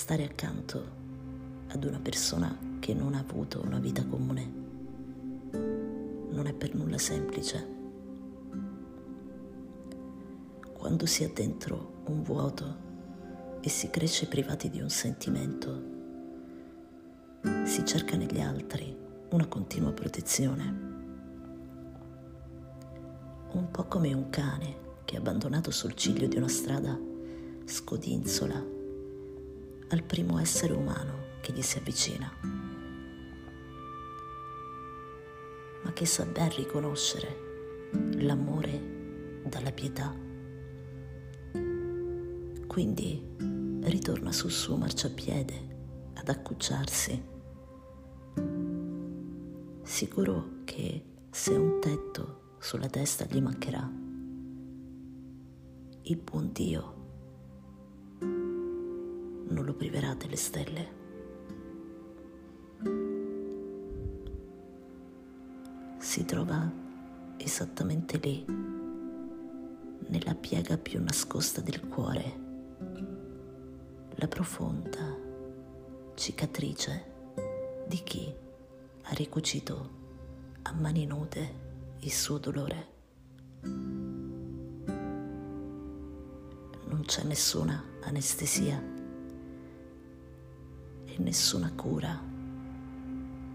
stare accanto ad una persona che non ha avuto una vita comune non è per nulla semplice. Quando si è dentro un vuoto e si cresce privati di un sentimento, si cerca negli altri una continua protezione. Un po' come un cane che abbandonato sul ciglio di una strada scodinzola al primo essere umano che gli si avvicina, ma che sa ben riconoscere l'amore dalla pietà. Quindi ritorna sul suo marciapiede ad accucciarsi, sicuro che se un tetto sulla testa gli mancherà, il buon Dio non lo priverà delle stelle. Si trova esattamente lì, nella piega più nascosta del cuore, la profonda cicatrice di chi ha ricucito a mani nude il suo dolore. Non c'è nessuna anestesia nessuna cura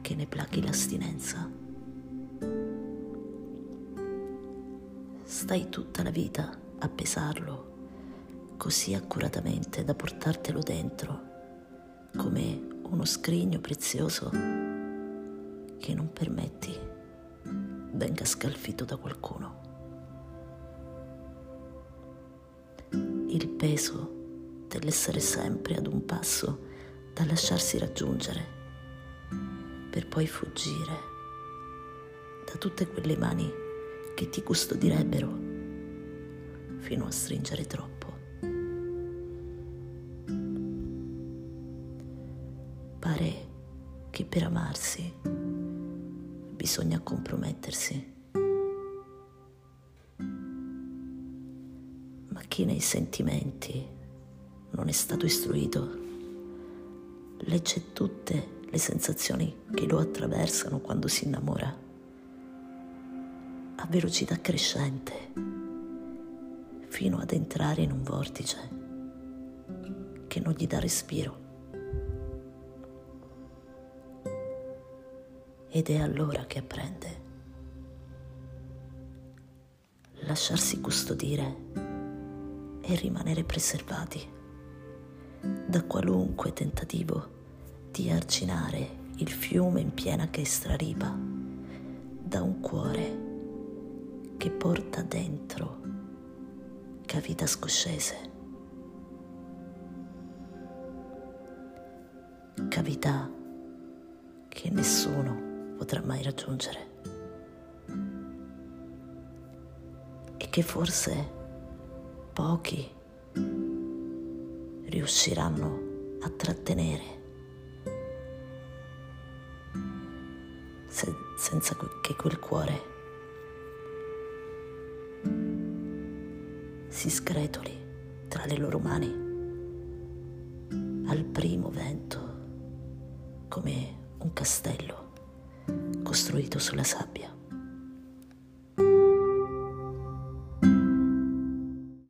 che ne plachi l'astinenza. Stai tutta la vita a pesarlo così accuratamente da portartelo dentro come uno scrigno prezioso che non permetti venga scalfito da qualcuno. Il peso dell'essere sempre ad un passo da lasciarsi raggiungere per poi fuggire da tutte quelle mani che ti custodirebbero fino a stringere troppo. Pare che per amarsi bisogna compromettersi. Ma chi nei sentimenti non è stato istruito legge tutte le sensazioni che lo attraversano quando si innamora a velocità crescente fino ad entrare in un vortice che non gli dà respiro. Ed è allora che apprende. Lasciarsi custodire e rimanere preservati da qualunque tentativo di arginare il fiume in piena che straripa, da un cuore che porta dentro cavità scoscese. Cavità che nessuno potrà mai raggiungere e che forse pochi riusciranno a trattenere se, senza che quel cuore si scretoli tra le loro mani al primo vento come un castello costruito sulla sabbia.